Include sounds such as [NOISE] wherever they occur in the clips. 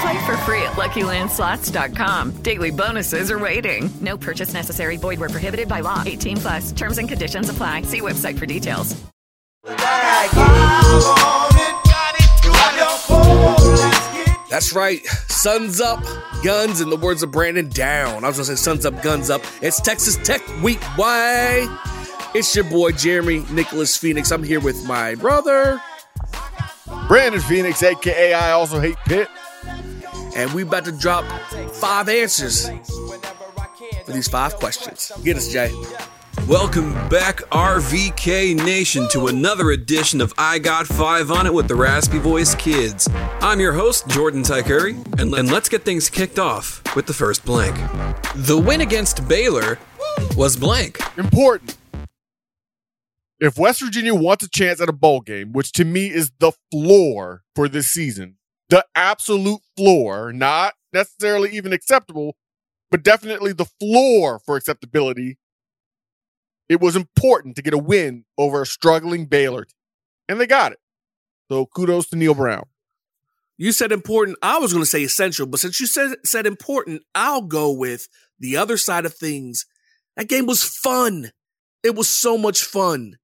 Play for free at LuckyLandSlots.com. Daily bonuses are waiting. No purchase necessary. Void were prohibited by law. 18 plus. Terms and conditions apply. See website for details. That's right. Suns up, guns, in the words of Brandon, down. I was gonna say suns up, guns up. It's Texas Tech Week. Why? It's your boy Jeremy Nicholas Phoenix. I'm here with my brother. Brandon Phoenix, aka I also hate Pitt. And we about to drop five answers for these five questions. Get us, Jay. Welcome back, RVK Nation, to another edition of I Got Five on It with the Raspy Voice Kids. I'm your host, Jordan Tykuri, and, and let's get things kicked off with the first blank. The win against Baylor was blank. Important if West Virginia wants a chance at a bowl game, which to me is the floor for this season, the absolute floor, not necessarily even acceptable, but definitely the floor for acceptability, it was important to get a win over a struggling Baylor. And they got it. So kudos to Neal Brown. You said important. I was going to say essential, but since you said said important, I'll go with the other side of things. That game was fun. It was so much fun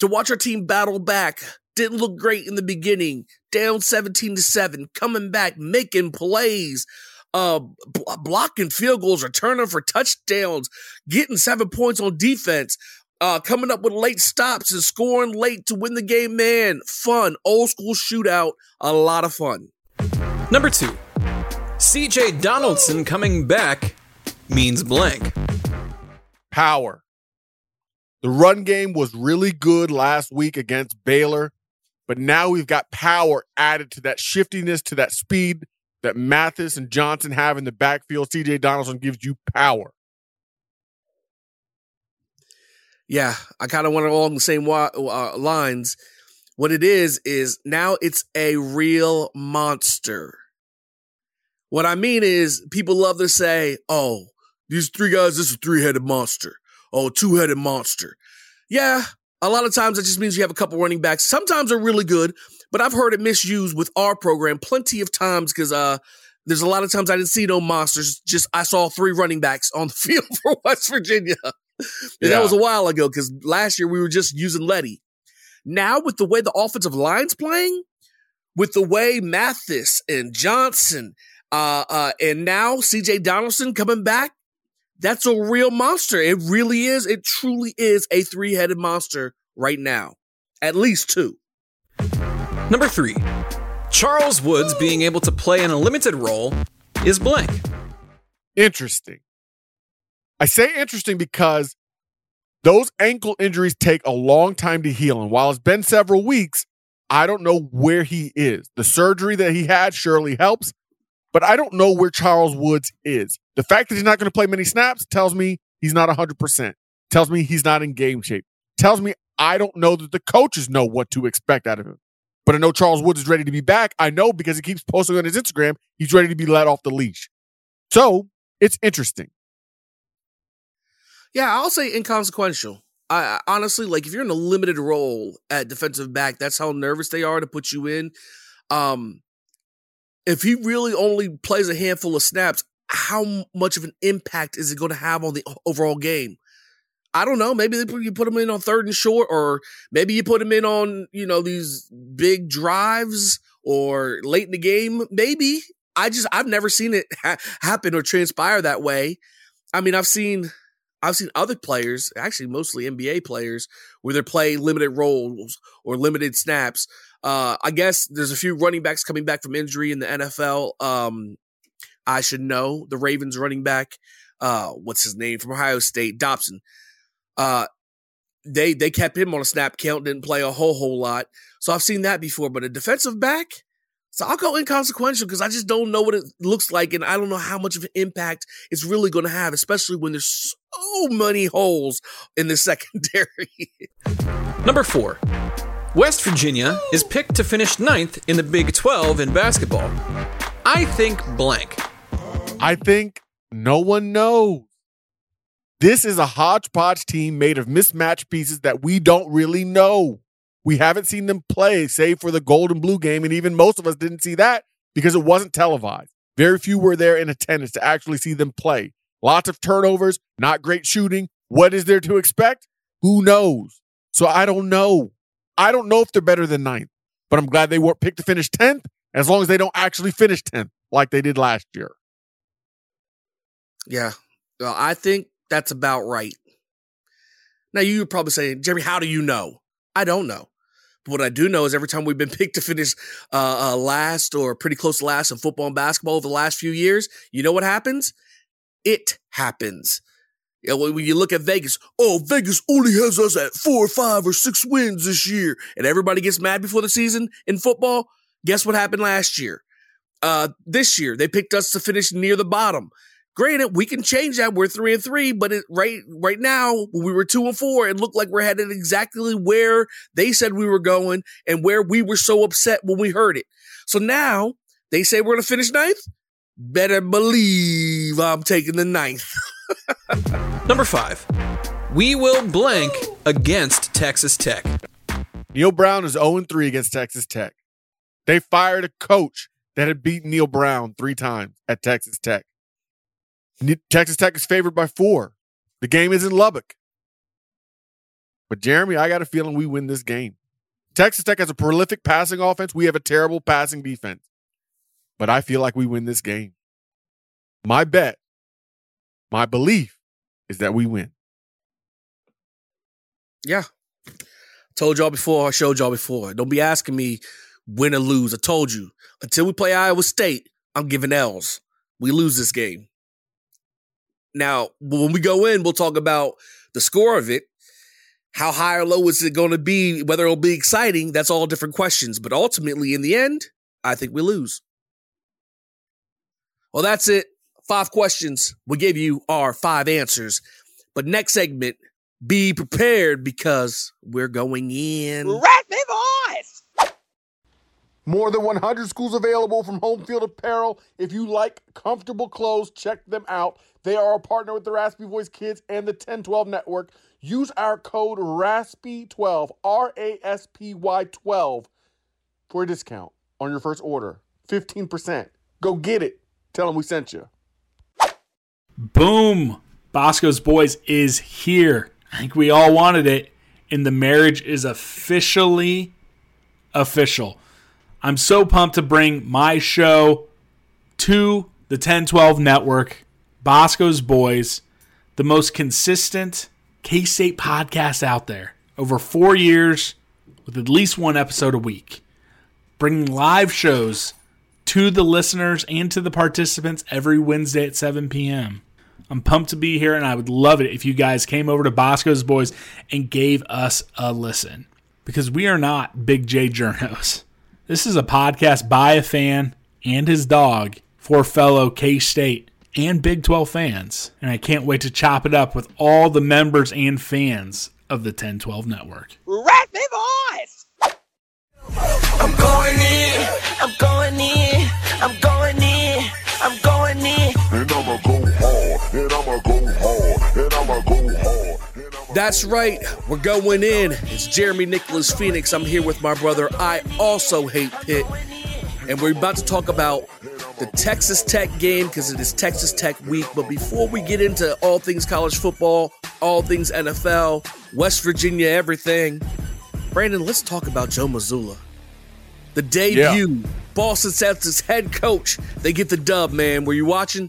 to watch our team battle back. Didn't look great in the beginning, down 17 to 7, coming back, making plays, uh, b- blocking field goals, returning for touchdowns, getting seven points on defense, uh, coming up with late stops and scoring late to win the game. Man, fun, old school shootout, a lot of fun. Number two, CJ Donaldson coming back means blank. Power. The run game was really good last week against Baylor, but now we've got power added to that shiftiness, to that speed that Mathis and Johnson have in the backfield. CJ Donaldson gives you power. Yeah, I kind of went along the same uh, lines. What it is, is now it's a real monster. What I mean is, people love to say, oh, these three guys, this is a three headed monster oh, two headed monster. Yeah, a lot of times that just means you have a couple running backs. Sometimes they're really good, but I've heard it misused with our program plenty of times because uh, there's a lot of times I didn't see no monsters. Just I saw three running backs on the [LAUGHS] field for West Virginia. and yeah. that was a while ago because last year we were just using Leddie. Now with the way the offensive line's playing, with the way Mathis and Johnson, uh, uh, and now CJ Donaldson coming back, that's a real monster. It really is. It truly is a three headed monster right now. At least two. Number three, Charles Woods being able to play in a limited role is blank. Interesting. I say interesting because those ankle injuries take a long time to heal. And while it's been several weeks, I don't know where he is. The surgery that he had surely helps, but I don't know where Charles Woods is. The fact that he's not going to play many snaps tells me he's not 100%. Tells me he's not in game shape. Tells me I don't know that the coaches know what to expect out of him. But I know Charles Woods is ready to be back. I know because he keeps posting on his Instagram, he's ready to be let off the leash. So it's interesting. Yeah, I'll say inconsequential. I, I honestly like if you're in a limited role at defensive back, that's how nervous they are to put you in. Um, if he really only plays a handful of snaps, how much of an impact is it going to have on the overall game? I don't know. Maybe you put him in on third and short, or maybe you put him in on you know these big drives or late in the game. Maybe I just I've never seen it ha- happen or transpire that way. I mean, I've seen I've seen other players, actually mostly NBA players, where they play limited roles or limited snaps. Uh, I guess there's a few running backs coming back from injury in the NFL. Um, I should know the Ravens running back. Uh, what's his name from Ohio State? Dobbins. Uh, they they kept him on a snap count, didn't play a whole whole lot. So I've seen that before. But a defensive back, so I'll go inconsequential because I just don't know what it looks like, and I don't know how much of an impact it's really going to have, especially when there's so many holes in the [LAUGHS] secondary. Number four. West Virginia is picked to finish ninth in the Big 12 in basketball. I think blank. I think no one knows. This is a hodgepodge team made of mismatched pieces that we don't really know. We haven't seen them play, save for the gold and blue game, and even most of us didn't see that because it wasn't televised. Very few were there in attendance to actually see them play. Lots of turnovers, not great shooting. What is there to expect? Who knows? So I don't know. I don't know if they're better than ninth, but I'm glad they weren't picked to finish 10th as long as they don't actually finish 10th like they did last year. Yeah. Well, I think that's about right. Now, you're probably saying, Jeremy, how do you know? I don't know. But what I do know is every time we've been [LAUGHS] picked to finish uh, uh, last or pretty close to last in football and basketball over the last few years, you know what happens? It happens. Yeah, when you look at Vegas, oh, Vegas only has us at four or five or six wins this year, and everybody gets mad before the season in football. Guess what happened last year? Uh, this year they picked us to finish near the bottom. Granted, we can change that. We're three and three, but it, right right now, when we were two and four, it looked like we're headed exactly where they said we were going and where we were so upset when we heard it. So now they say we're going to finish ninth. Better believe I'm taking the ninth. [LAUGHS] Number five. We will blank against Texas Tech. Neal Brown is 0 3 against Texas Tech. They fired a coach that had beaten Neal Brown three times at Texas Tech. Texas Tech is favored by four. The game is in Lubbock. But Jeremy, I got a feeling we win this game. Texas Tech has a prolific passing offense. We have a terrible passing defense. But I feel like we win this game. My bet, my belief is that we win. Yeah. Told y'all before, I showed y'all before. Don't be asking me win or lose. I told you. Until we play Iowa State, I'm giving L's. We lose this game. Now, when we go in, we'll talk about the score of it. How high or low is it going to be? Whether it'll be exciting, that's all different questions. But ultimately, in the end, I think we lose. Well, that's it. Five questions. We gave you our five answers. But next segment, be prepared because we're going in. Raspy voice! More than 100 schools available from Home Field Apparel. If you like comfortable clothes, check them out. They are a partner with the Raspy Voice Kids and the 1012 Network. Use our code RASPY12, R A S P Y 12, for a discount on your first order. 15%. Go get it. Tell them we sent you. Boom! Bosco's Boys is here. I think we all wanted it, and the marriage is officially official. I'm so pumped to bring my show to the 1012 network, Bosco's Boys, the most consistent K State podcast out there. Over four years with at least one episode a week. Bringing live shows to the listeners and to the participants every Wednesday at 7 p.m. I'm pumped to be here, and I would love it if you guys came over to Bosco's Boys and gave us a listen. Because we are not Big J Journos. This is a podcast by a fan and his dog for fellow K State and Big 12 fans. And I can't wait to chop it up with all the members and fans of the 1012 network. Raspy voice! I'm going in, I'm going in, I'm going And I'ma go hard, and I'ma go hard, and I'ma go hard. That's right. We're going in. It's Jeremy Nicholas Phoenix. I'm here with my brother. I also hate Pitt. And we're about to talk about the Texas Tech game because it is Texas Tech week. But before we get into all things college football, all things NFL, West Virginia, everything, Brandon, let's talk about Joe Mazzulla. The debut, Boston Celtics head coach. They get the dub, man. Were you watching?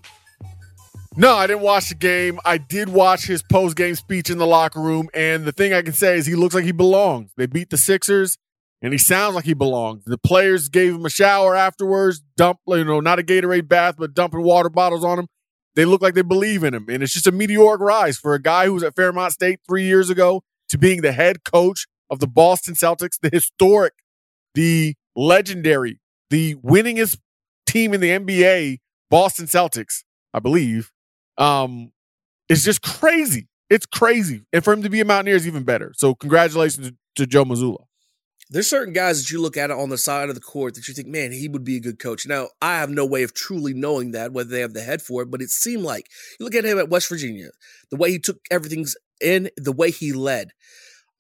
No, I didn't watch the game. I did watch his post game speech in the locker room, and the thing I can say is he looks like he belongs. They beat the Sixers, and he sounds like he belongs. The players gave him a shower afterwards, dump, you know, not a Gatorade bath, but dumping water bottles on him. They look like they believe in him, and it's just a meteoric rise for a guy who was at Fairmont State three years ago to being the head coach of the Boston Celtics, the historic, the legendary, the winningest team in the NBA, Boston Celtics, I believe um, it's just crazy. It's crazy. And for him to be a Mountaineer is even better. So congratulations to, Joe Mazzulla. There's certain guys that you look at on the side of the court that you think, man, he would be a good coach. Now, I have no way of truly knowing that, whether they have the head for it, but it seemed like you look at him at West Virginia, the way he took everything's in, the way he led.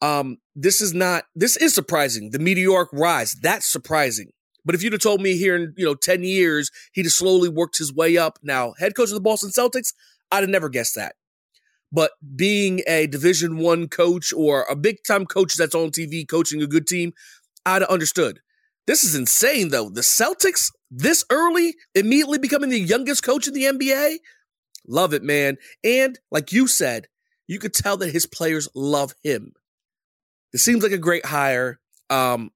Um, this is not this is surprising. The meteoric rise, that's surprising. But if you'd have told me here in, you know, 10 years, he'd have slowly worked his way up. Now, head coach of the Boston Celtics, I'd have never guessed that. But being a division one coach or a big time coach that's on TV coaching a good team, I'd have understood. This is insane though. The Celtics this early, immediately becoming the youngest coach in the NBA. Love it, man. And like you said, you could tell that his players love him. It seems like a great hire. Um,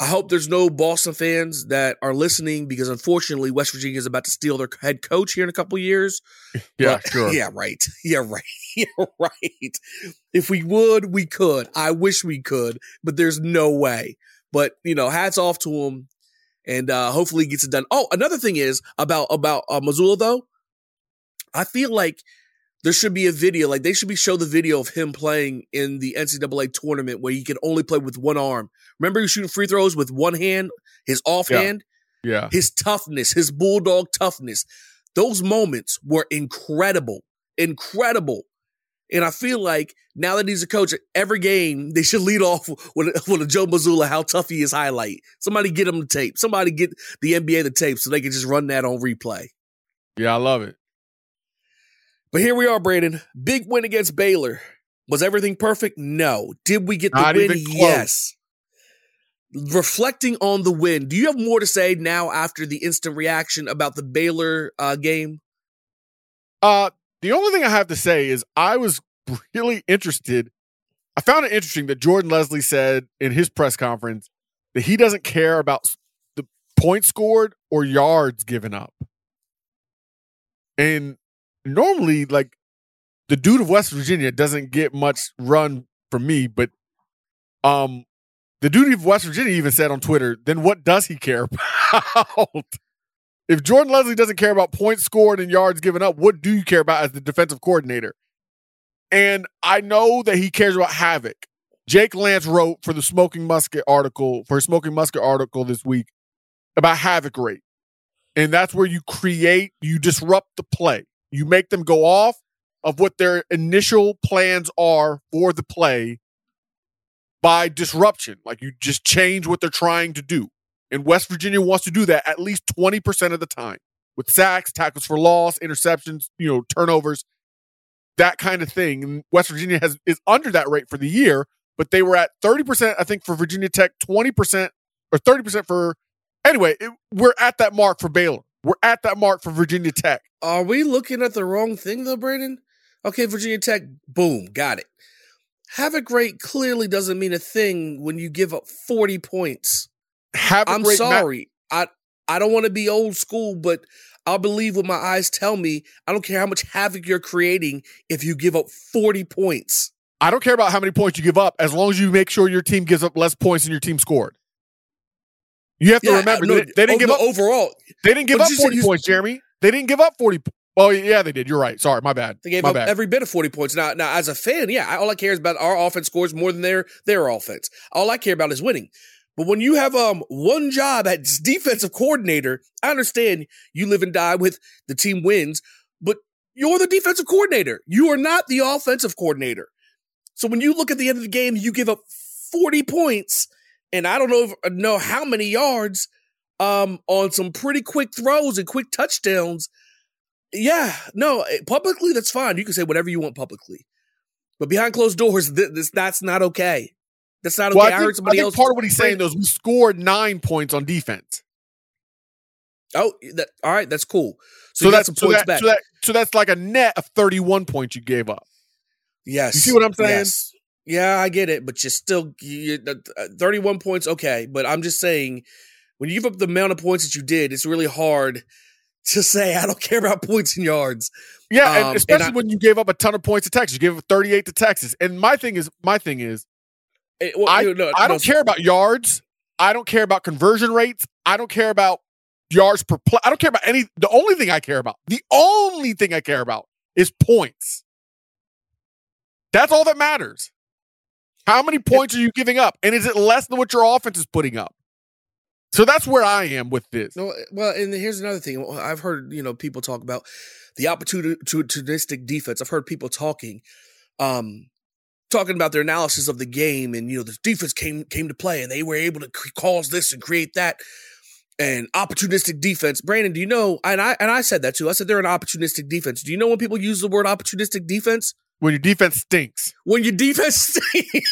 I hope there's no Boston fans that are listening because unfortunately West Virginia is about to steal their head coach here in a couple years. [LAUGHS] Yeah, But- sure. Yeah, right. [LAUGHS] Yeah, right. [LAUGHS] Yeah, right. If we would, we could. I wish we could, but there's no way. But you know, hats off to him, and uh hopefully he gets it done. Oh, another thing is about about uh, Mazzulla though. I feel like there should be a video, like they should be show the video of him playing in the NCAA tournament where he can only play with one arm. Remember, he was shooting free throws with one hand, his off Yeah. hand, Yeah. his toughness, his bulldog toughness. Those moments were incredible, incredible. And I feel like now that he's a coach, every game they should lead off [LAUGHS] with, with a Joe Mazzulla how tough he is highlight. Somebody get him the tape. Somebody get the NBA the tape so they can just run that on replay. Yeah, I love it. But here we are, Brandon. Big win against Baylor. Was everything perfect? No. Did we get the Not win? Yes. Reflecting on the win, do you have more to say now after the instant reaction about the Baylor uh, game? Uh, the only thing I have to say is I was really interested. I found it interesting that Jordan Lesley said in his press conference that he doesn't care about the points scored or yards given up. And normally, like the dude of West Virginia doesn't get much run from me, but um, the dude of West Virginia even said on Twitter, then what does he care [LAUGHS] about? If Jordan Lesley doesn't care about points scored and yards given up, what do you care about as the defensive coordinator? And I know that he cares about havoc. Jake Lance wrote for the Smoking Musket article, for Smoking Musket article this week about havoc rate. And that's where you create, you disrupt the play. You make them go off of what their initial plans are for the play by disruption. Like you just change what they're trying to do. And West Virginia wants to do that at least 20% of the time with sacks, tackles for loss, interceptions, you know, turnovers, that kind of thing. And West Virginia has is under that rate for the year, but they were at 30%, I think, for Virginia Tech, 20% or 30% for anyway, it, we're at that mark for Baylor. We're at that mark for Virginia Tech. Are we looking at the wrong thing though, Brandon? Okay, Virginia Tech, boom, got it. Have a great clearly doesn't mean a thing when you give up 40 points. Have I'm rate ma- sorry. I I don't want to be old school, but I'll believe what my eyes tell me. I don't care how much havoc you're creating if you give up 40 points. I don't care about how many points you give up as long as you make sure your team gives up less points than your team scored. You have to Yeah, remember no, they, they didn't oh, give no, up overall. They didn't give up you said 40 you- points, Jeremy. They didn't give up 40. po- Oh, yeah, they did. You're right. Sorry, my bad. They gave my up bad. every bit of 40 points. Now, now as a fan, yeah, I- all I care is about our offense scores more than their their offense. All I care about is winning. But when you have um one job as defensive coordinator, I understand you live and die with the team wins, but you're the defensive coordinator. You are not the offensive coordinator. So when you look at the end of the game, you give up 40 points and I don't know if, know how many yards um, on some pretty quick throws and quick touchdowns. Yeah, no, eh, publicly that's fine. You can say whatever you want publicly, but behind closed doors, th- this that's not okay. That's not okay. Well, I, I, think, heard somebody I else. part of what he's saying though is we scored nine points on defense. Oh, that, all right, that's cool. So, So you got that's some so, points that, back. so that so that's like a net of thirty-one points you gave up. yes, You see what I'm saying? Yes. Yeah, I get it, but you're still you, uh, 31 points. Okay, but I'm just saying, when you give up the amount of points that you did, it's really hard [LAUGHS] to say I don't care about points and yards. Yeah, Um, and and especially I- when you gave up a ton of points to Texas. You gave up 38 to Texas. And my thing is, my thing is, Eh, well, I, you know, I don't care about yards. I don't care about conversion rates. I don't care about yards per play. I don't care about any. The only thing I care about, the only thing I care about is points. That's all that matters. How many points are you giving up? And is it less than what your offense is putting up? So that's where I am with this. No, well, and here's another thing. I've heard you know people talk about the opportunistic defense. I've heard people talking, um, talking about their analysis of the game, and you know the defense came came to play, and they were able to cause this and create that. And opportunistic defense, Brandon. Do you know? And I and I said that too. I said they're an opportunistic defense. Do you know when people use the word opportunistic defense? When your defense stinks. When your defense, stinks.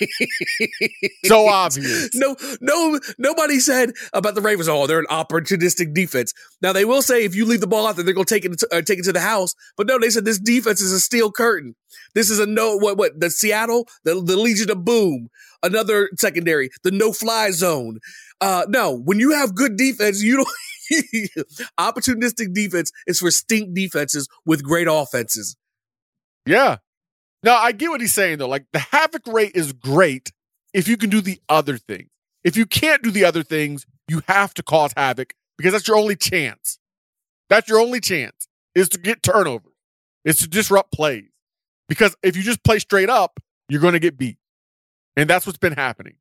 So obvious. no, no, nobody said about the Ravens. Oh, they're an opportunistic defense. Now they will say if you leave the ball out there, they're going to take it, to, uh, take it to the house. But no, they said this defense is a steel curtain. This is a no. What? What? The Seattle, the, the Legion of Boom, another secondary, the no fly zone. Uh, no, when you have good defense, you don't. [LAUGHS] opportunistic defense is for stink defenses with great offenses. Yeah. No, I get what he's saying though. Like the havoc rate is great if you can do the other things. If you can't do the other things, you have to cause havoc because that's your only chance. That's your only chance is to get turnovers. Is to disrupt plays. Because if you just play straight up, you're going to get beat. And that's what's been happening.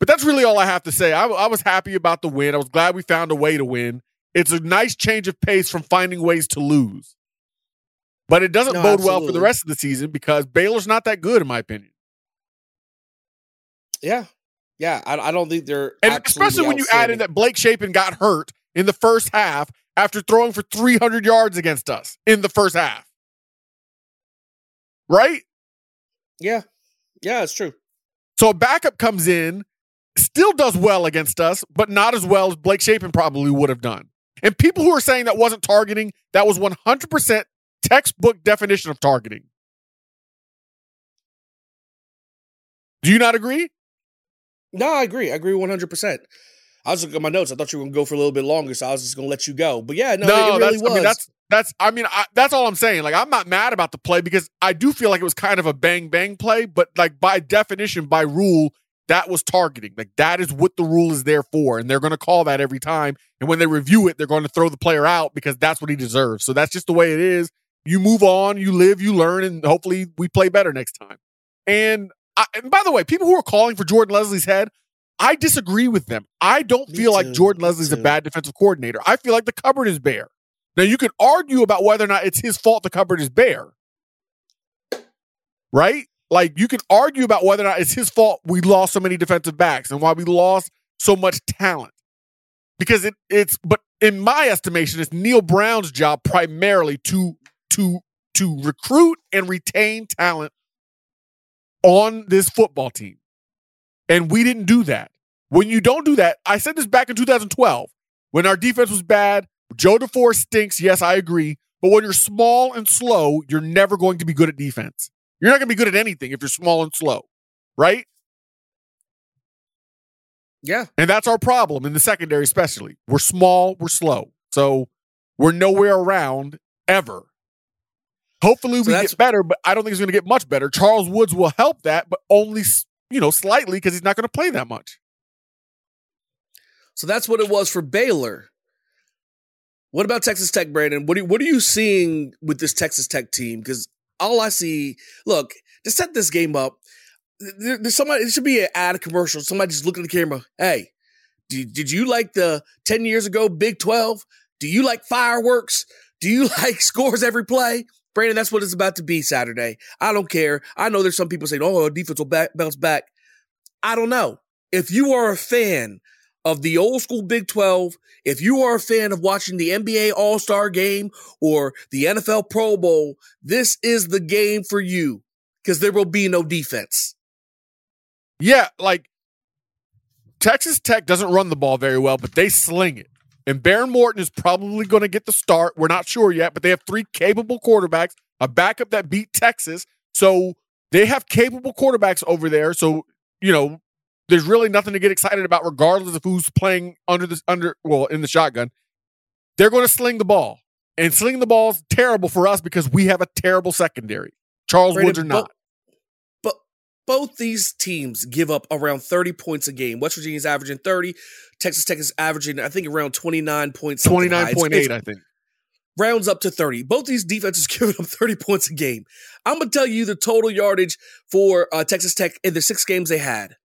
But that's really all I have to say. I, I was happy about the win. I was glad we found a way to win. It's a nice change of pace from finding ways to lose. But it doesn't No, bode well for the rest of the season because Baylor's not that good, in my opinion. Yeah, yeah. I, I don't think they're And especially when you add in that Blake Shapen got hurt in the first half after throwing for 300 yards against us in the first half. Right? Yeah, yeah, it's true. So a backup comes in, still does well against us, but not as well as Blake Shapen probably would have done. And people who are saying that wasn't targeting, that was 100% textbook definition of targeting. Do you not agree? No, I agree. I agree one hundred percent. I was looking at my notes. I thought you were gonna go for a little bit longer, so I was just gonna let you go. But yeah, no, it, it really was. I mean, that's that's. I mean, I, that's all I'm saying. Like, I'm not mad about the play because I do feel like it was kind of a bang bang play, but like by definition, by rule, that was targeting. Like that is what the rule is there for, and they're going to call that every time. And when they review it, they're going to throw the player out because that's what he deserves. So that's just the way it is. You move on, you live, you learn, and hopefully we play better next time. And, I, and by the way, people who are calling for Jordan Lesley's head, I disagree with them. I don't Me feel like Jordan Lesley's a bad defensive coordinator. I feel like the cupboard is bare. Now you could argue about whether or not it's his fault the cupboard is bare. Right? Like you can argue about whether or not it's his fault we lost so many defensive backs and why we lost so much talent. Because it it's but in my estimation, it's Neal Brown's job primarily to to to recruit and retain talent on this football team. And we didn't do that. When you don't do that, I said this back in 2012 when our defense was bad. Joe DeForest stinks. Yes, I agree. But when you're small and slow, you're never going to be good at defense. You're not going to be good at anything if you're small and slow, right? yeah, And that's our problem in the secondary, especially. We're small, we're slow. So we're nowhere around ever. Hopefully we get better, but I don't think it's going to get much better. Charles Woods will help that, but only, you know, slightly because he's not going to play that much. so that's what it was for Baylor. What about Texas Tech, Brandon? What are, what are you seeing with this Texas Tech team? Because all I see, look, to set this game up, there, there's somebody. It should be an ad commercial. Somebody just look at the camera. Hey, did, did you like the ten years ago Big Twelve? Do you like fireworks? Do you [LAUGHS] like scores every play? Brandon, that's what it's about to be Saturday. I don't care. I know there's some people saying, "Oh, defense will back, bounce back." I don't know. If you are a fan of the old school Big 12, if you are a fan of watching the NBA All Star game or the NFL Pro Bowl, this is the game for you because there will be no defense. Yeah, like Texas Tech doesn't run the ball very well, but they sling it. And Behren Morton is probably going to get the start. We're not sure yet, but they have three capable quarterbacks, a backup that beat Texas. So they have capable quarterbacks over there. So, you know, there's really nothing to get excited about, regardless of who's playing under this under well in the shotgun. They're going to sling the ball, and slinging the ball is terrible for us because we have a terrible secondary. Charles Brandon, Woods are not. Both these teams give up around 30 points a game. West Virginia's averaging 30. Texas Tech is averaging, I think, around 29 points. Twenty nine point eight, I think. rounds up to 30. Both these defenses [LAUGHS] giving up 30 points a game. I'm going to tell you the total yardage for uh, Texas Tech in the six games they had.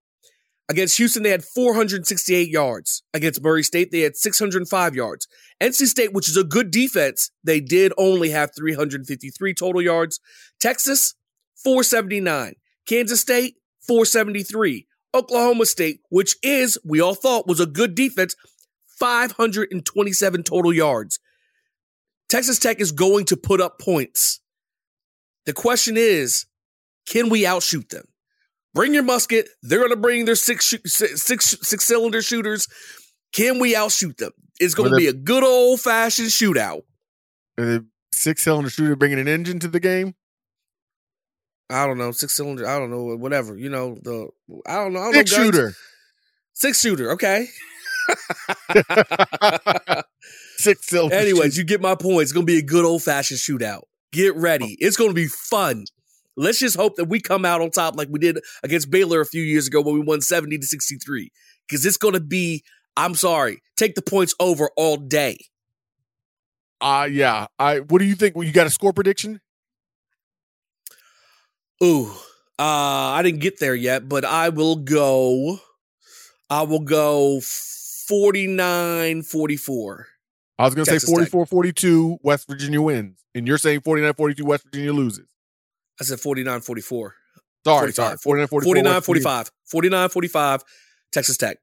Against Houston, they had 468 yards. Against Murray State, they had 605 yards. NC State, which is a good defense, they did only have 353 total yards. Texas, 479. Kansas State, 473. Oklahoma State, which is, we all thought was a good defense, 527 total yards. Texas Tech is going to put up points. The question is, can we outshoot them? Bring your musket. They're going to bring their six shoo- six six six cylinder shooters. Can we outshoot them? It's going to be a good old fashioned shootout. The six cylinder shooter bringing an engine to the game. I don't know six cylinder. I don't know whatever. You know the I don't know. I don't Six know guns. shooter. Six shooter. Okay. [LAUGHS] Six cylinder. Anyways, you get my point. It's going to be a good old fashioned shootout. Get ready. It's going to be fun. Let's just hope that we come out on top like we did against Baylor a few years ago when we won 70 to 63. Because it's going to be, I'm sorry, take the points over all day. Uh yeah. I what do you think? You got a score prediction? Ooh, uh, I didn't get there yet, but I will go, I will go 49 44. I was going to say Texas Tech. 44-42 West Virginia wins. And you're saying 49-42 West Virginia loses. I said 49 44. Sorry, sorry. 49-44 49 45. 49 45, Texas Tech.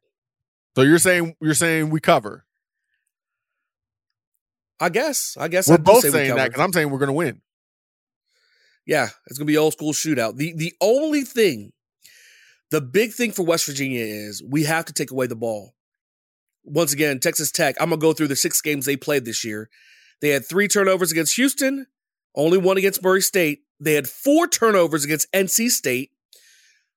So you're saying you're saying we cover. I guess. I guess We're I both say we saying that because I'm saying we're going to win. Yeah, it's gonna be old school shootout. The the only thing, the big thing for West Virginia is we have to take away the ball. Once again, Texas Tech. I'm gonna go through the six games they played this year. They had three turnovers against Houston, only one against Murray State. They had four turnovers against NC State.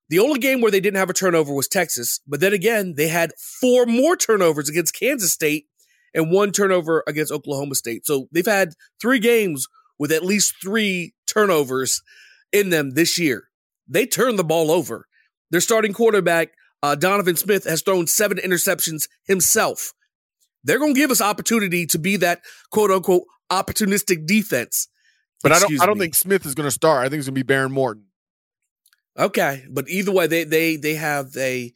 The only game where they didn't have a turnover was Texas, but then again, they had four more turnovers against Kansas State and one turnover against Oklahoma State. So they've had three games with at least three turnovers in them this year. They turn the ball over. Their starting quarterback, uh, Donovan Smith, has thrown seven interceptions himself. They're going to give us opportunity to be that quote unquote opportunistic defense. But I don't Excuse I don't me. think Smith is going to start. I think it's going to be Behren Morton. Okay, but either way, they they they have a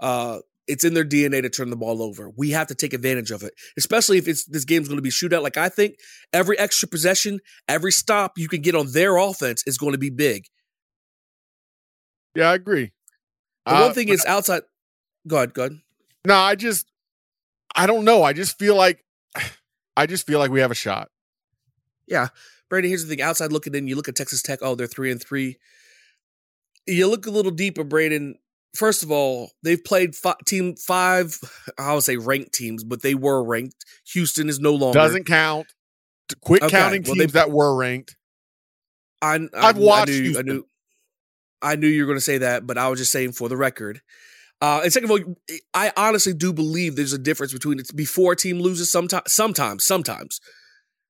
uh, it's in their DNA to turn the ball over. We have to take advantage of it, especially if it's this game's going to be shootout. Like I think every extra possession, every stop you can get on their offense is going to be big. Yeah, I agree. The Uh, one thing is outside. Go ahead, go ahead. No, I just I don't know. I just feel like [SIGHS] I just feel like we have a shot. Yeah, Brady. Here's the thing: outside looking in, you look at Texas Tech. Oh, they're three and three. You look a little deeper, Braden. First of all, they've played fi- team five. I would say ranked teams, but they were ranked. Houston is no longer. Doesn't count. Quit Okay, counting well, teams they- that were ranked. I, I, I've watched I knew, I knew, I knew you were going to say that, but I was just saying for the record. Uh, and second of all, I honestly do believe there's a difference between it's before a team loses sometimes, sometimes, sometimes,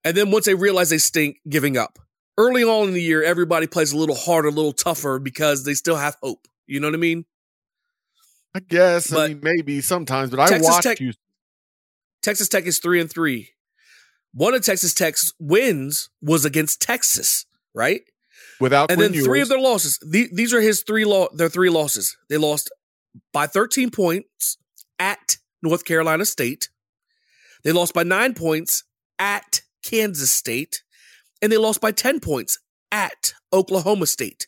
and then once they realize they stink, giving up. Early on in the year, everybody plays a little harder, a little tougher because they still have hope. You know what I mean? I guess. I mean, maybe sometimes, but I Texas watched Tech- Houston. Texas Tech is three and three. One of Texas Tech's wins was against Texas, right? without and then three of their losses. The, these are his three lo- their three losses. They lost by 13 points at North Carolina State. They lost by 9 points at Kansas State and they lost by 10 points at Oklahoma State.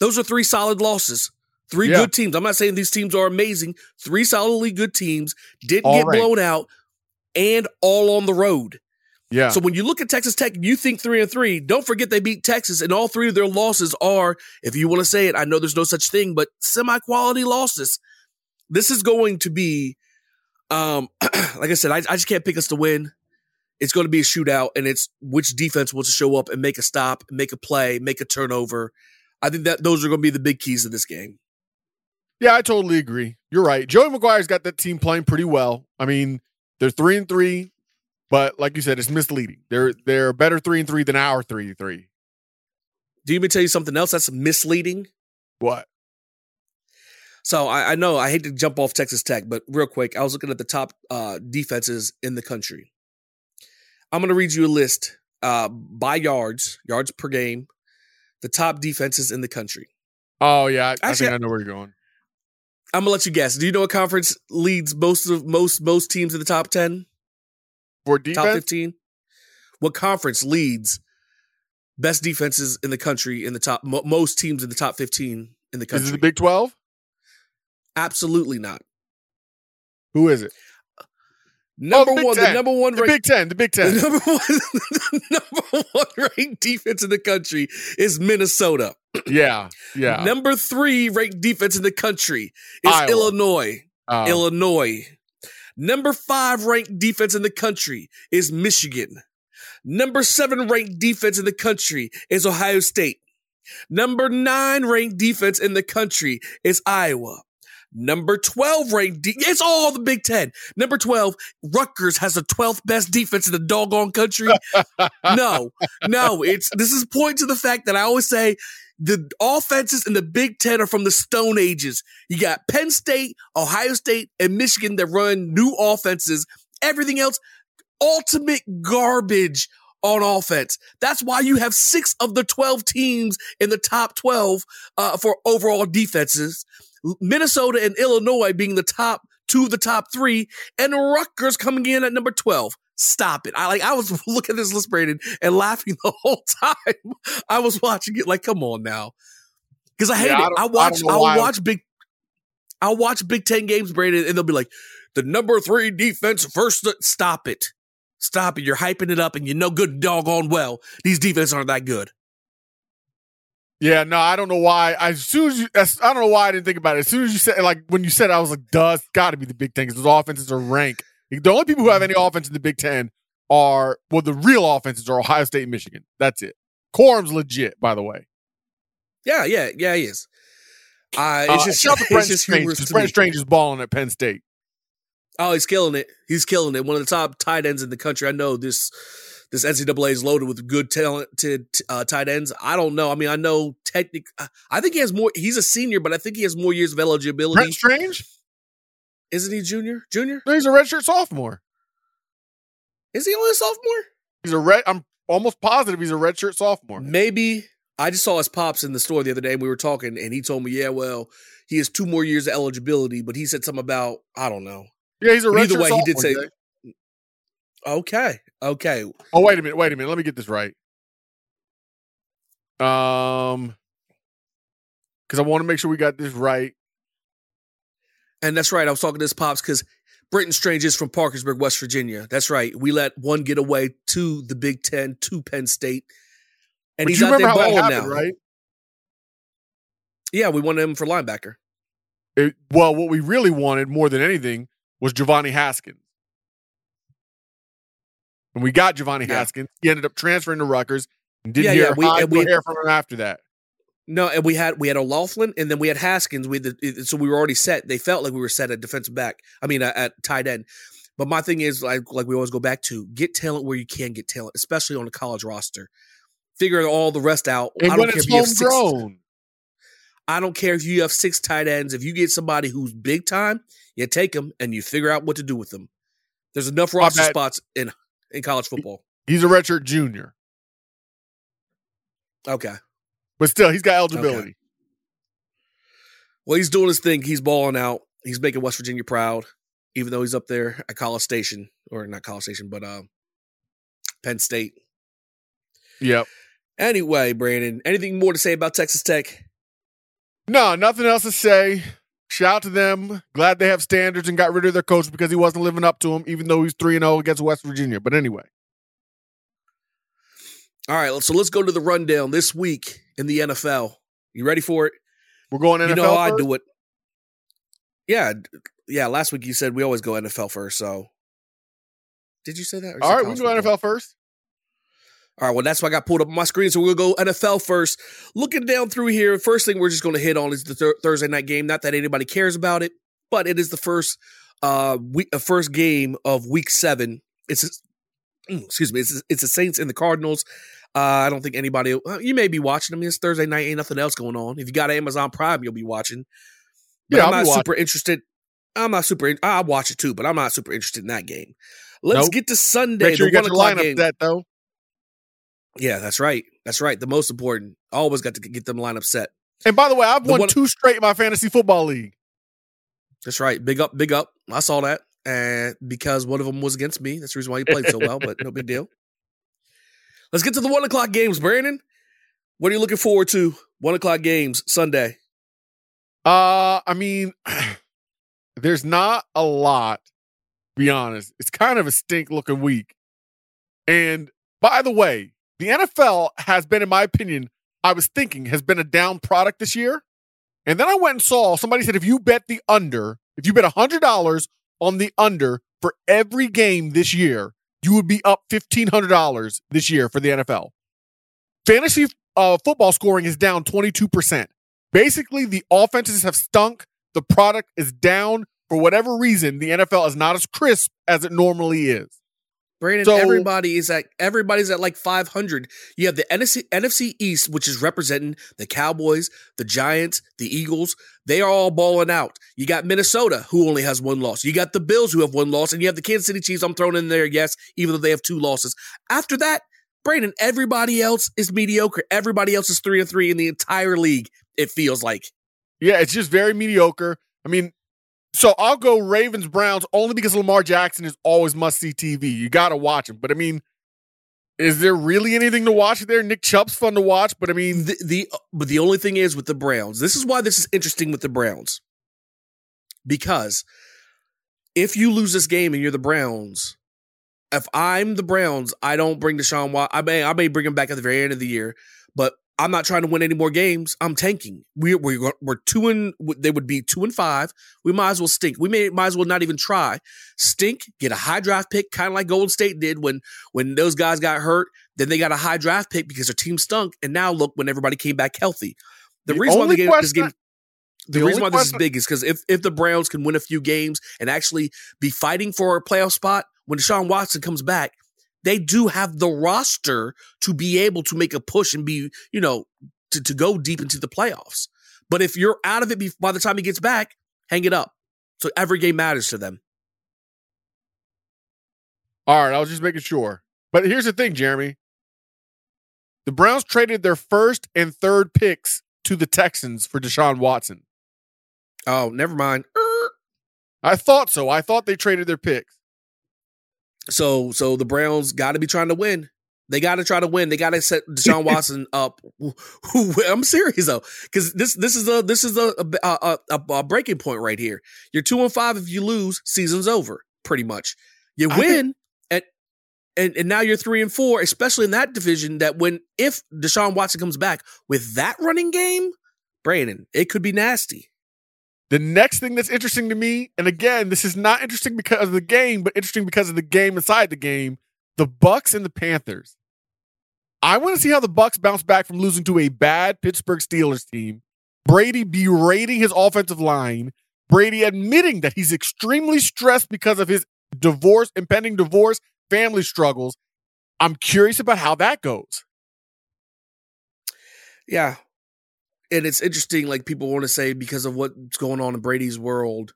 Those are three solid losses. Three Yeah. good teams. I'm not saying these teams are amazing. Three solidly good teams didn't All get right. blown out and all on the road. Yeah. So when you look at Texas Tech and you think three and three, don't forget they beat Texas, and all three of their losses are, if you want to say it, I know there's no such thing, but semi-quality losses. This is going to be, um, [CLEARS THROAT] like I said, I, I just can't pick us to win. It's going to be a shootout, and it's which defense will show up and make a stop, make a play, make a turnover. I think that those are going to be the big keys of this game. Yeah, I totally agree. You're right. Joey McGuire's got that team playing pretty well. I mean, they're three and three, but like you said, it's misleading. They're they're better three and three than our three and three. Do you even tell you something else that's misleading? What? So I, I know I hate to jump off Texas Tech, but real quick, I was looking at the top uh, defenses in the country. I'm going to read you a list uh, by yards, yards per game, the top defenses in the country. Oh yeah, I, I Actually, think I know where you're going. I'm gonna let you guess. Do you know what conference leads most of most most teams in the top ten, For top fifteen? What conference leads best defenses in the country in the top mo- most teams in the top fifteen in the country? is it the Big Twelve? Absolutely not. Who is it? Number Oh, the one, the number one The ranked Big Ten. The Big The Ten. number one, the [LAUGHS] [LAUGHS] number one ranked defense in the country is Minnesota. [CLEARS THROAT] yeah, yeah. Number three ranked defense in the country is Iowa. Illinois. Uh, Illinois. Number five ranked defense in the country is Michigan. Number seven ranked defense in the country is Ohio State. Number nine ranked defense in the country is Iowa. Number 12 ranked, de- it's all the Big Ten. Number 12, Rutgers has the 12th best defense in the doggone country. [LAUGHS] no, no, it's, this is point to the fact that I always say the offenses in the Big Ten are from the Stone Ages. You got Penn State, Ohio State, and Michigan that run new offenses. Everything else, ultimate garbage on offense. That's why you have six of the 12 teams in the top 12 uh, for overall defenses. Minnesota and Illinois being the top two of the top three, and Rutgers coming in at number 12. Stop it. I like I was [LAUGHS] looking at this list, Brandon, and laughing [LAUGHS] the whole time. I was watching it like, come on now. Because I hate Yeah, it. I I watch don't I'll watch big I'll watch Big Ten games, Brandon, and they'll be like, the number three defense first. Stop it. Stop it. You're hyping it up and you know good doggone well these defenses aren't that good. Yeah, no, I don't know why. As soon as you, as, I don't know why I didn't think about it. As soon as you said, like when you said, I was like, "Duh, it's got to be the Big Ten because those offenses are rank." The only people who have any offense in the Big Ten are well, the real offenses are Ohio State and Michigan. That's it. Quorum's legit, by the way. Yeah, yeah, yeah, he is. Uh, Uh, it's just, shout out to [LAUGHS] it's Brent just Strange. humorous 'cause to Brent. Strange is balling at Penn State. Oh, he's killing it. He's killing it. One of the top tight ends in the country. I know this this NCAA is loaded with good talented uh, tight ends. I don't know. I mean, I know technic. I think he has more. He's a senior, but I think he has more years of eligibility. Brent Strange? Isn't he junior? Junior? No, he's a redshirt sophomore. Is he only a sophomore? He's a red. I'm almost positive he's a redshirt sophomore. Maybe. I just saw his pops in the store the other day and we were talking and he told me, yeah, well, he has two more years of eligibility, but he said something about, I don't know. Yeah, he's a redshirt either way, he did say. Okay, okay. Oh, wait a minute. Wait a minute. Let me get this right. Um, because I want to make sure we got this right. And that's right. I was talking to his pops because Brenton Strange is from Parkersburg, West Virginia. That's right. We let one get away to the Big Ten, to Penn State. And But he's you out there remember how that balling happened, now. right? Yeah, we wanted him for linebacker. It- well, what we really wanted more than anything was Giovanni Haskins. When we got Giovanni Yeah. Haskins, he ended up transferring to Rutgers and didn't Yeah, hear, yeah, we- and we- hear from him after that. No, and we had we had O'Laughlin, and then we had Haskins. We had the, so we were already set. They felt like we were set at defensive back. I mean, at tight end. But my thing is, like, like we always go back to, get talent where you can get talent, especially on a college roster. Figure all the rest out. And I don't care it's if you have six. I don't care if you have six tight ends. If you get somebody who's big time, you take them and you figure out what to do with them. There's enough roster spots in in college football. he's a redshirt junior, Okay. but still, he's got eligibility. Well, he's doing his thing. He's balling out. He's making West Virginia proud, even though he's up there at College Station, or not College Station, but uh, Penn State. Yep. Anyway, Brandon, anything more to say about Texas Tech? No, nothing else to say. Shout out to them. Glad they have standards and got rid of their coach because he wasn't living up to them, even though he's 3 0 against West Virginia. But anyway. All right, so let's go to the rundown this week in the NFL. You ready for it? We're going NFL. You know how I do it. Yeah, yeah. Last week you said we always go NFL first. So, did you say that? All right, we can go? NFL first. All right, well, that's why I got pulled up on my screen. So we'll go NFL first. Looking down through here, first thing we're just going to hit on is the thir- Thursday night game. Not that anybody cares about it, but it is the first uh week, uh, first game of Week Seven. It's mm, excuse me, it's it's the Saints and the Cardinals. Uh, I don't think anybody. uh, You may be watching. I mean, it's Thursday night. Ain't nothing else going on. If you got Amazon Prime, you'll be watching. But Yeah, I'm not watching. super interested. I'm not super. in- I'll watch it too, but I'm not super interested in that game. Let's Nope. get to Sunday. Make sure the you one got your lineup game. set, though. Yeah, that's right. That's right. The most important. Always got to get them lineup set. And by the way, I've The won one- two straight in my fantasy football league. That's right. Big up, big up. I saw that. And because one of them was against me. That's the reason why you played so well, but no big deal. Let's get to the one o'clock games, Brandon. What are you looking forward to? One o'clock games, Sunday. Uh, I mean, [CLEARS THROAT] there's not a lot. To be honest, it's kind of a stink looking week. And by the way, the NFL has been, in my opinion, I was thinking has been a down product this year. And then I went and saw somebody said if you bet the under, if you bet hundred dollars on the under for every game this year, you would be up fifteen hundred dollars this year for the NFL. Fantasy uh, football scoring is down twenty two percent. Basically, the offenses have stunk. The product is down for whatever reason. The NFL is not as crisp as it normally is. Brandon, So- everybody is at everybody's at like 500. You have the NFC, NFC East, which is representing the Cowboys, the Giants, the Eagles. They are all balling out. You got Minnesota, who only has one loss. You got the Bills, who have one loss, and you have the Kansas City Chiefs. I'm throwing in there, yes, even though they have two losses. After that, Brandon, everybody else is mediocre. Everybody else is three and three in the entire league. It feels like. Yeah, it's just very mediocre. I mean, so I'll go Ravens Browns only because Lamar Jackson is always must see TV. You got to watch him. But I mean, is there really anything to watch there? Nick Chubb's fun to watch, but I mean, the, the but the only thing is with the Browns. This is why this is interesting with the Browns. Because if you lose this game and you're the Browns, if I'm the Browns, I don't bring Deshaun Watson. I may I may bring him back at the very end of the year, but I'm not trying to win any more games. I'm tanking. We're we're, we're two and they would be two and five. We might as well stink. We may might as well not even try. Stink, get a high draft pick, kind of like Golden State did when when those guys got hurt. Then they got a high draft pick because their team stunk. And now look, when everybody came back healthy, the, The reason why only the game, this game. The, the reason why this is big is because if, if the Browns can win a few games and actually be fighting for a playoff spot when Deshaun Watson comes back, they do have the roster to be able to make a push and be, you know, to, to go deep into the playoffs. But if you're out of it by the time he gets back, hang it up. So every game matters to them. all right, I was just making sure. But here's the thing, Jeremy. The Browns traded their first and third picks to the Texans for Deshaun Watson. Oh, never mind. I thought so. I thought they traded their picks. So so the Browns got to be trying to win. They got to try to win. They got to set Deshaun [LAUGHS] Watson up. I'm serious though, because this this is a this is a a, a a breaking point right here. You're two and five. If you lose, season's over. Pretty much. You win, and and and now you're three and four, especially in that division. That when if Deshaun Watson comes back with that running game, Brandon, it could be nasty. The next thing that's interesting to me, and again, this is not interesting because of the game, but interesting because of the game inside the game, the Bucks and the Panthers. I want to see how the Bucks bounce back from losing to a bad Pittsburgh Steelers team. Brady berating his offensive line, Brady admitting that he's extremely stressed because of his divorce, impending divorce, family struggles. I'm curious about how that goes. Yeah. And it's interesting, like people want to say because of what's going on in Brady's world,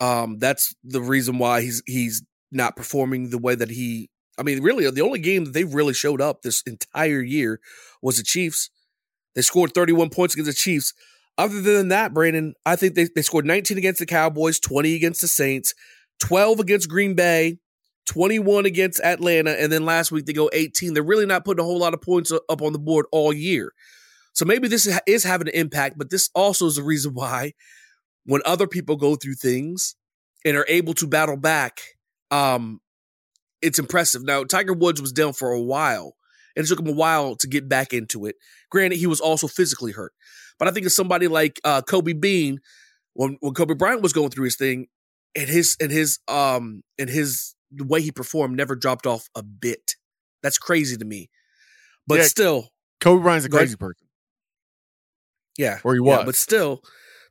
um, that's the reason why he's he's not performing the way that he I mean, really the only game that they really showed up this entire year was the Chiefs. They scored 31 points against the Chiefs. Other than that, Brandon, I think they, they scored 19 against the Cowboys, 20 against the Saints, 12 against Green Bay, 21 against Atlanta, and then last week they go 18. They're really not putting a whole lot of points up on the board all year. So maybe this is having an impact, but this also is the reason why when other people go through things and are able to battle back, um, it's impressive. Now, Tiger Woods was down for a while, and it took him a while to get back into it. Granted, he was also physically hurt. But I think of somebody like uh, Kobe Bean, when, when Kobe Bryant was going through his thing, and his and his um and his the way he performed never dropped off a bit. That's crazy to me. But Yeah, still, Kobe Bryant's a ahead. crazy person. Yeah, Or he yeah, but still,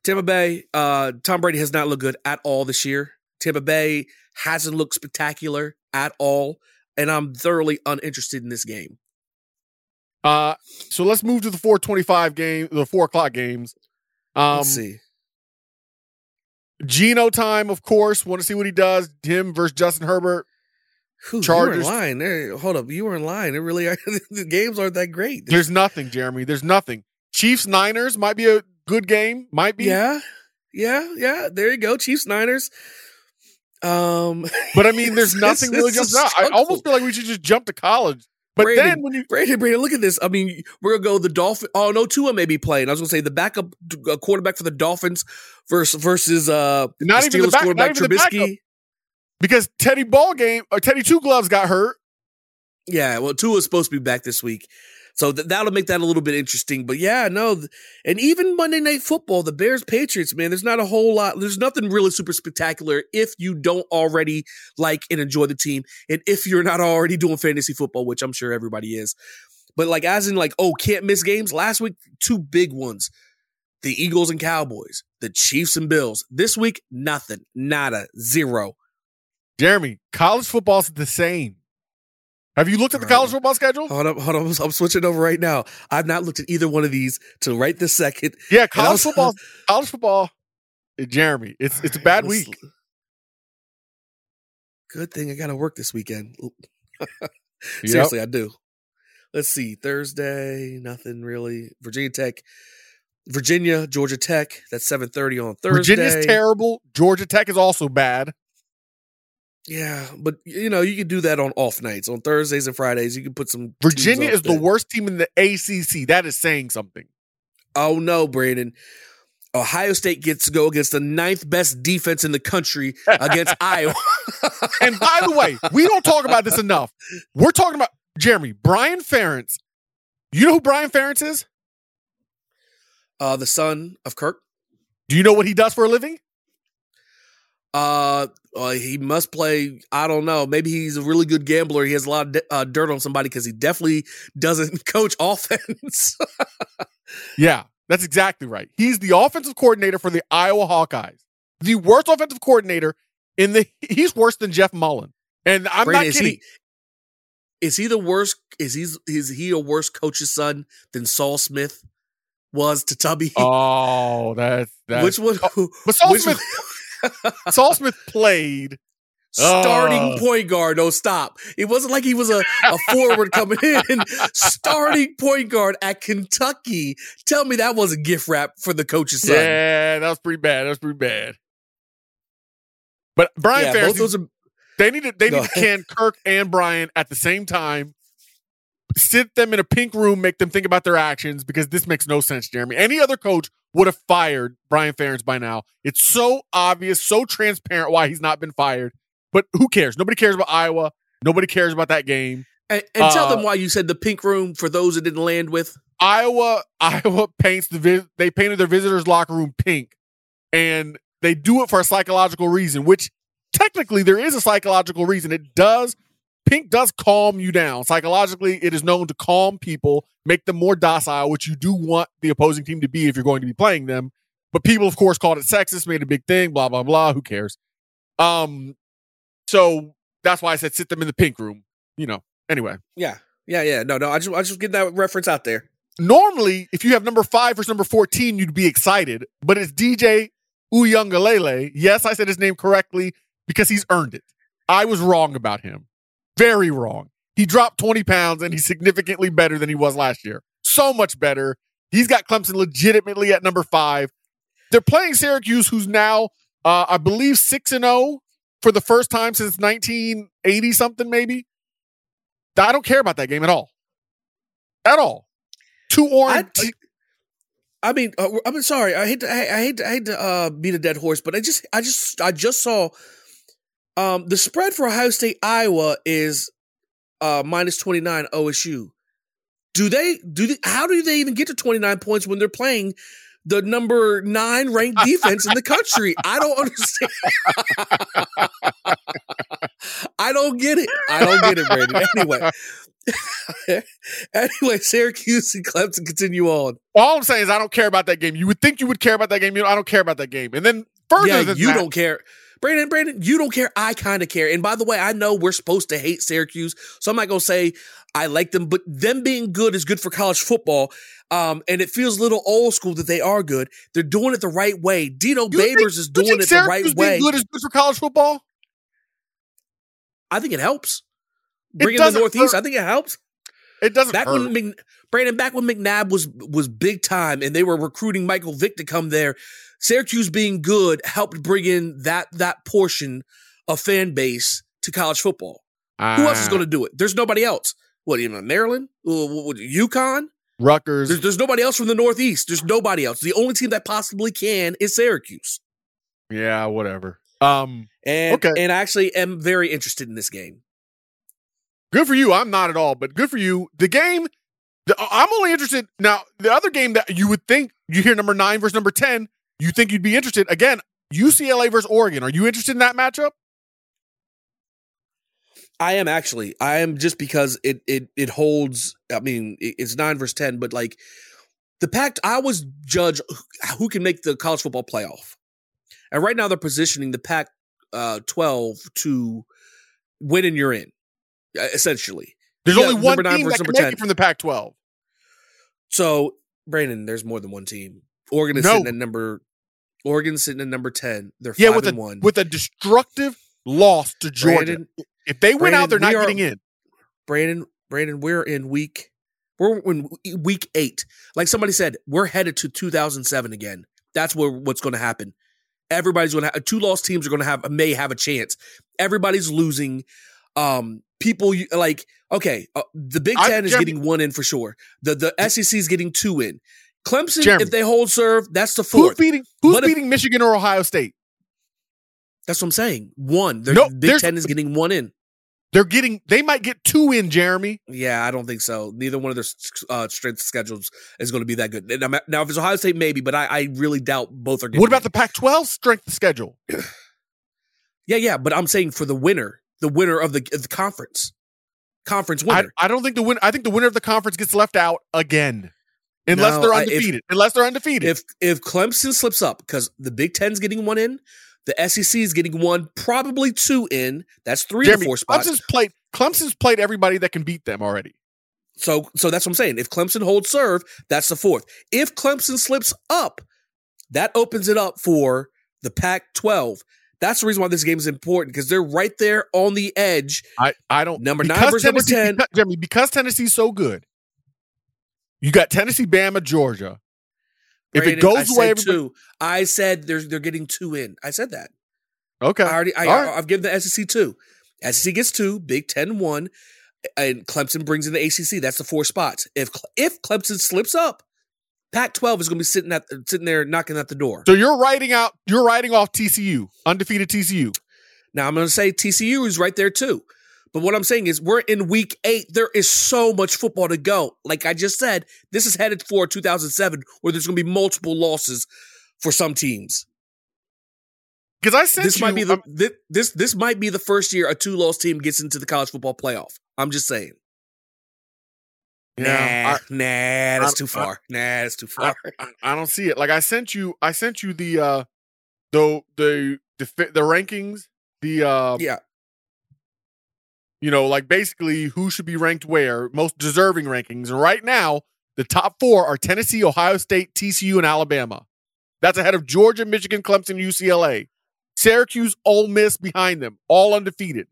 Tampa Bay, uh, Tom Brady has not looked good at all this year. Tampa Bay hasn't looked spectacular at all, and I'm thoroughly uninterested in this game. Uh, so let's move to the 425 game, the four o'clock games. Um, Let's see. Geno time, of course. Want to see what he does. Him versus Justin Herbert. Whew, Chargers. You were in line. There, hold up. You were in line. It really are. [LAUGHS] the games aren't that great. There's nothing, Jeremy. There's nothing. Chiefs Niners might be a good game. Might be. Yeah, yeah, yeah. There you go. Chiefs Niners. Um, But I mean, there's [LAUGHS] nothing really jumps out. I almost feel like we should just jump to college. But Brandon, then when you Brandon, Brandon, look at this. I mean, we're gonna go the Dolphin. Oh no, Tua may be playing. I was gonna say the backup uh, quarterback for the Dolphins versus versus uh Not the even the back- quarterback not even the backup. Trubisky. because Teddy Ball game or Teddy Two Gloves got hurt. Yeah, well, Tua is supposed to be back this week, so th- that'll make that a little bit interesting. But yeah, no, and even Monday Night Football, the Bears Patriots, man, there's not a whole lot. There's nothing really super spectacular if you don't already like and enjoy the team, and if you're not already doing fantasy football, which I'm sure everybody is. But like, as in like, oh, can't miss games. Last week, two big ones: the Eagles and Cowboys, the Chiefs and Bills. This week, nothing, nada, zero. Jeremy, college football's the same. Have you looked at the college football schedule? Hold up, hold on. I'm switching over right now. I've not looked at either one of these to right this second. Yeah, college was- football. College football. Jeremy, it's it's a bad week. Good thing I got to work this weekend. [LAUGHS] Seriously, I do. Let's see. Thursday, nothing really. Virginia Tech, Virginia, Georgia Tech. That's 7:30 on Thursday. Virginia's terrible. Georgia Tech is also bad. Yeah, but you know you can do that on off nights, on Thursdays and Fridays. You can put some. Virginia is the worst team in the ACC. That is saying something. Oh no, Brandon. Ohio State gets to go against the ninth best defense in the country against [LAUGHS] Iowa. And by the way, we don't talk about this enough. We're talking about Jeremy Brian Ferentz. You know who Brian Ferentz is? Uh, the son of Kirk. Do you know what he does for a living? Uh, uh, he must play. I don't know. Maybe he's a really good gambler. He has a lot of uh, dirt on somebody because he definitely [LAUGHS] doesn't [LAUGHS] coach offense. [LAUGHS] Yeah, that's exactly right. He's the offensive coordinator for the Iowa Hawkeyes. The worst offensive coordinator in the he's worse than Jeff Mullen. And I'm Brandon, not is kidding. he is he the worst? Is he is he a worse coach's son than Saul Smith was to Tubby? Oh, that's that's which one? But Saul which Smith [LAUGHS] Saul Smith played starting Oh. point guard. No, stop. It wasn't like he was a, a forward coming in. starting point guard at Kentucky. Tell me that wasn't gift wrap for the coach's son. Yeah, that was pretty bad. That was pretty bad. But Brian Yeah, both those are they need to they need to can Kirk and Brian at the same time. Sit them in a pink room, make them think about their actions because this makes no sense, Jeremy. Any other coach would have fired Brian Ferentz by now. It's so obvious, so transparent why he's not been fired. But who cares? Nobody cares about Iowa. Nobody cares about that game. And, and tell Uh, them why you said the pink room for those that didn't land with. Iowa, [LAUGHS] Iowa paints the vis- they painted their visitors' locker room pink, and they do it for a psychological reason. Which technically there is a psychological reason. It does pink does calm you down psychologically. It is known to calm people, make them more docile, which you do want the opposing team to be if you're going to be playing them. But people, of course, called it sexist, made a big thing, blah blah blah. Who cares? Um, so that's why I said sit them in the pink room. You know. Anyway, Yeah, yeah, yeah. No, no. I just, I just get that reference out there. normally if you have number five versus number 14 you'd be excited but it's DJ Uiagalelei yes i said his name correctly because he's earned it i was wrong about him very wrong he dropped 20 pounds and he's significantly better than he was last year so much better he's got clemson legitimately at number five they're playing syracuse who's now uh, i believe 6 and 0 for the first time since 1980 something, maybe. I don't care about that game at all. At all. Two orange. I, I mean, uh, I'm sorry. I hate to, I, I hate to, I hate to uh, beat a dead horse, but I just, I just, I just saw um, the spread for Ohio State Iowa is uh, minus 29 OSU. Do they do they, how do they even get to 29 points when they're playing the number 9 ranked defense in the country? I don't understand. I don't get it. I don't get it, Brandon. Anyway. [LAUGHS] anyway, Syracuse and Clemson continue on. All I'm saying is I don't care about that game. You would think you would care about that game. You know, I don't care about that game. And then further yeah, you that, don't care. Brandon, Brandon, you don't care. I kind of care. And by the way, I know we're supposed to hate Syracuse, so I'm not gonna say I like them, but them being good is good for college football. Um, and it feels a little old school that they are good. They're doing it the right way. Dino You think- Babers is doing think it the right being way. Good is good for college football. I think it helps. It Bringing the Northeast, hurt. I think it helps. It doesn't Back hurt. when Mc, Brandon, back when McNabb was was big time, and they were recruiting Michael Vick to come there. Syracuse being good helped bring in that that portion of fan base to college football. Who else is Ah, going to do it? There's nobody else. What even Maryland? Uh, what- UConn? Rutgers? There's, there's nobody else from the Northeast. There's nobody else. The only team that possibly can is Syracuse. yeah, whatever. Um, And Okay. and I actually am very interested in this game. Good for you. I'm not at all, but good for you. The game. The, I'm only interested now. The other game that you would think you hear number nine versus number ten, you think you'd be interested again. UCLA versus Oregon. Are you interested in that matchup? I am actually. I am just because it it it holds. I mean, it's nine versus ten, but like the Pac, I always judge who- can make the college football playoff, and right now they're positioning the Pac uh, twelve to win and you're in, uh, essentially. There's Yeah, only one team that can make 10. it from the Pac-12. So, Brandon, there's more than one team. Oregon is No. sitting at number. Oregon's sitting at number ten. They're Yeah, with a one. with a destructive loss to Georgia. Brandon, if they win out, they're not are- getting in. Brandon, Brandon, we're in week we're in week eight. Like somebody said, we're headed to 2007 again. That's where what's going to happen. Everybody's going to have two lost teams are going to have may have a chance. Everybody's losing. Um, people like okay, uh, the Big I- Ten is Jeremy- getting one in for sure. The the SEC is getting two in. Clemson, Jeremy. if they hold serve, that's the fourth. Who's beating Who's if- beating Michigan or Ohio State? That's what I'm saying. One. The No, Big Ten is getting one in. They're getting. They might get two in. Jeremy. Yeah, I don't think so. Neither one of their uh, strength schedules is going to be that good. Now, now, if it's Ohio State, maybe, but I, I really doubt both are. Getting What about in. the Pac-12 strength schedule? Yeah, yeah, but I'm saying for the winner, the winner of the, the conference, conference winner. I don't think the win. I think the winner of the conference gets left out again, unless No, they're I- if- undefeated. unless they're undefeated. if if Clemson slips up because the Big Ten's getting one in, the SEC is getting one, probably two in. That's three Jeremy, to four spots. Clemson's played. Clemson's played everybody that can beat them already. So so that's what I'm saying. If Clemson holds serve, that's the fourth. If Clemson slips up, that opens it up for the Pac-12. That's the reason why this game is important because they're right there on the edge. I I don't Number nine versus number 10. because- Jeremy, because Tennessee's so good. You got Tennessee, Bama, Georgia. If it Brandon, I goes away, two. I said they're they're getting two in. I said that. okay. I already. I, right. I've given the SEC two. SEC gets two. Big Ten one, and Clemson brings in the ACC. That's the four spots. If if Clemson slips up, Pac-12 is going to be sitting at sitting there knocking at the door. So you're writing out. You're writing off TCU, undefeated TCU. Now I'm going to say TCU is right there too. But what I'm saying is we're in week eight. There is so much football to go. Like I just said, this is headed for 2007 where there's going to be multiple losses for some teams. Because I sent This you. might be the this this might be the first year a two loss team gets into the college football playoff. I'm just saying. Yeah, nah, nah, that's I- too far. nah, that's too far. [LAUGHS] I, I don't see it. Like I sent you. I sent you the uh the the the, the rankings. The uh yeah, you know, like basically who should be ranked where, most deserving rankings. And right now, the top four are Tennessee, Ohio State, TCU, and Alabama. That's ahead of Georgia, Michigan, Clemson, UCLA. Syracuse, Ole Miss behind them, all undefeated.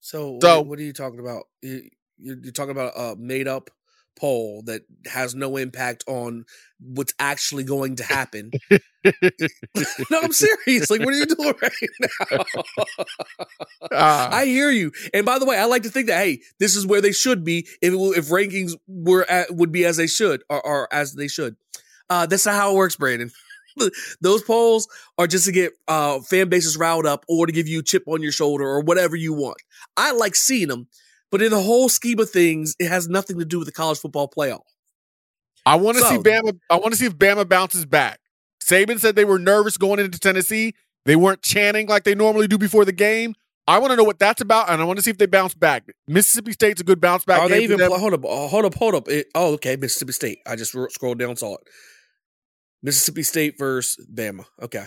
So- what, what are you talking about? You, you're, you're talking about a made up poll that has no impact on what's actually going to happen. [LAUGHS] no, I'm serious. Like, what are you doing right now? [LAUGHS] Ah. I hear you. And by the way, I like to think that hey, this is where they should be if if rankings were at, would be as they should or, or as they should. Uh, that's not how it works, Brandon. [LAUGHS] Those polls are just to get uh, fan bases riled up or to give you a chip on your shoulder or whatever you want. I like seeing them, but in the whole scheme of things, it has nothing to do with the college football playoff. I want to see Bama. I want to see if Bama bounces back. Saban said they were nervous going into Tennessee. They weren't chanting like they normally do before the game. I want to know what that's about, and I want to see if they bounce back. Mississippi State's a good bounce back. Are they even play, hold up? uh, Hold up! Hold up! It, oh, okay. Mississippi State. I just ro- scrolled down, saw it. Mississippi State versus Bama. Okay.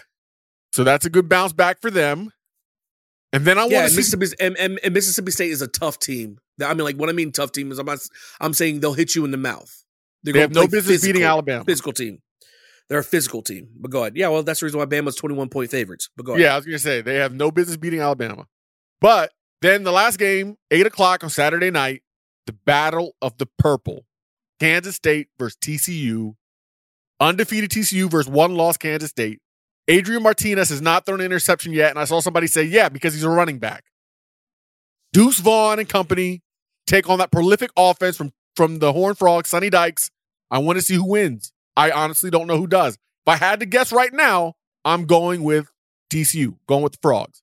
So that's a good bounce back for them. And then I want to see. Mississippi and, and, and Mississippi State is a tough team. I mean, like what I mean tough team is I'm not, I'm saying they'll hit you in the mouth. They're They gonna have no business beating Alabama. Physical team. They're a physical team. But go ahead. Yeah, well, that's the reason why Bama's 21 point favorites. But go ahead. Yeah, I was going to say they have no business beating Alabama. But then the last game, eight o'clock on Saturday night, the Battle of the Purple, Kansas State versus TCU, undefeated TCU versus one loss Kansas State. Adrian Martinez has not thrown an interception yet, and I saw somebody say, "Yeah, because he's a running back." Deuce Vaughn and company take on that prolific offense from from the Horn Frogs, Sonny Dykes. I want to see who wins. I honestly don't know who does. If I had to guess right now, I'm going with TCU, going with the Frogs.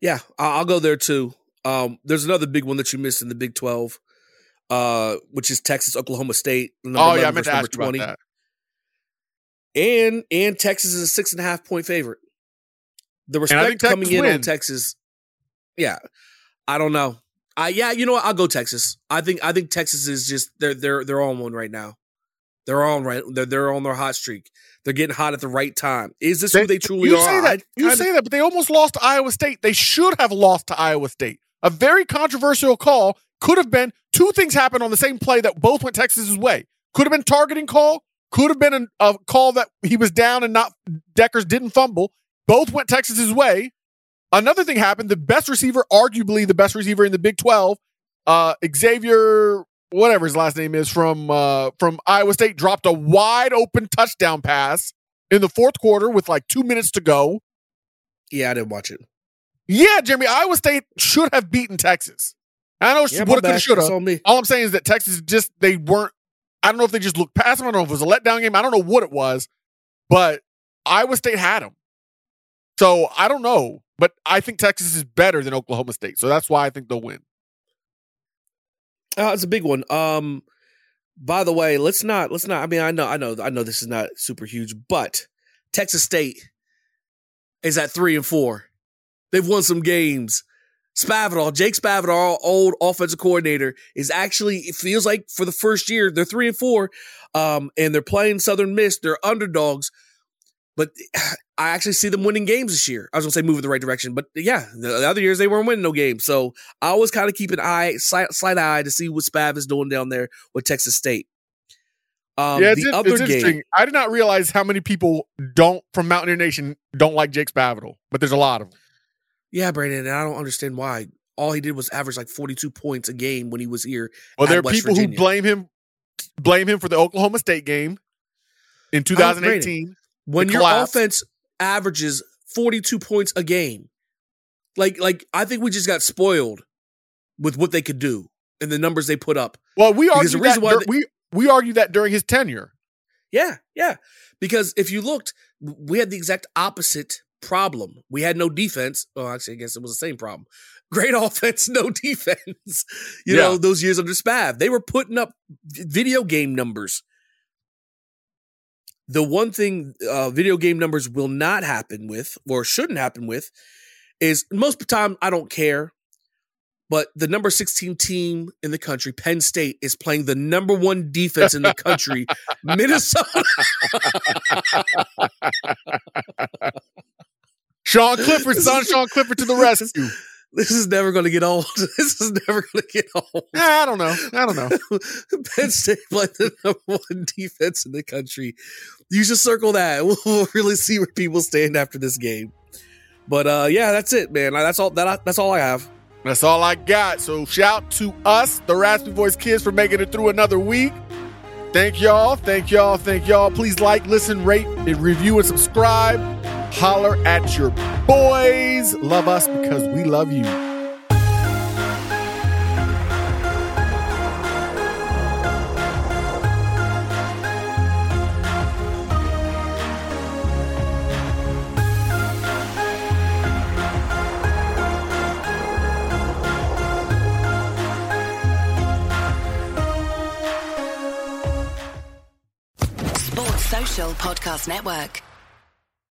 Yeah, I'll go there too. Um, there's another big one that you missed in the Big 12, uh, which is Texas, Oklahoma State. Oh yeah, I meant to ask about that. And and Texas is a six and a half point favorite. The respect coming in on. Texas, yeah. I don't know. I yeah, you know what? I'll go Texas. I think I think Texas is just they're they're they're on one right now. They're on right. They're they're on their hot streak. They're getting hot at the right time. Is this who they truly you are? Say that, you say that, but they almost lost to Iowa State. They should have lost to Iowa State. A very controversial call could have been two things happened on the same play that both went Texas's way. Could have been targeting call. Could have been an, a call that he was down and not Dekkers didn't fumble. Both went Texas's way. Another thing happened. The best receiver, arguably the best receiver in the Big Twelve, uh, Xavier, whatever his last name is from uh, from Iowa State, dropped a wide open touchdown pass in the fourth quarter with like two minutes to go. Yeah, I didn't watch it. Yeah, Jeremy, Iowa State should have beaten Texas. I know Yeah, my woulda, coulda, bad. shoulda. That's on me. All I'm saying is that Texas just they weren't. I don't know if they just looked past them. I don't know if it was a letdown game. I don't know what it was, but Iowa State had them. So I don't know, but I think Texas is better than Oklahoma State. So that's why I think they'll win. Uh, it's a big one. Um, by the way, let's not let's not. I mean, I know, I know, I know this is not super huge, but Texas State is at three and four. They've won some games. Spavital, Jake Spavital, old offensive coordinator, is actually it feels like for the first year they're three and four, um, and they're playing Southern Miss. They're underdogs, but [SIGHS] I actually see them winning games this year. I was gonna say move in the right direction, but yeah, the, the other years they weren't winning no games. So I always kind of keep an eye, slight, slight eye to see what Spav is doing down there with Texas State. Um, yeah, it's, in- other it's game, interesting. I did not realize how many people don't from Mountaineer Nation don't like Jake Spavital, but there's a lot of them. Yeah, Brandon, and I don't understand why. All he did was average like forty-two points a game when he was here. Well, there are West people Virginia. who blame him blame him for the Oklahoma State game in 2018. when your collapse. offense averages 42 points a game like like i think we just got spoiled with what they could do and the numbers they put up Well, we the that dur- they- we we argued that during his tenure. yeah yeah because if you looked we had the exact opposite problem. We had no defense. Well actually i guess it was the same problem. [LAUGHS] Great offense no [LAUGHS] defense. You know those years under spav. They were putting up video game numbers. The one thing uh, video game numbers will not happen with or shouldn't happen with is most of the time I don't care, but the number 16 team in the country, Penn State, is playing the number one defense in the country, [LAUGHS] Minnesota. Sean [LAUGHS] Clifford, son Sean Clifford to the rescue. [LAUGHS] This is never going to get old. [LAUGHS] This is never going to get old. I don't know. I don't know. Penn State playing the number one defense in the country. You should circle that. We'll, we'll really see where people stand after this game. But uh, yeah, that's it, man. That's all. That that's all I have. That's all I got. So shout to us, the Raspy Voice Kids, for making it through another week. Thank y'all. Thank y'all. Thank y'all. Please like, listen, rate, and review, and subscribe. Holler at your boys. Love us because we love you. Podcast Network.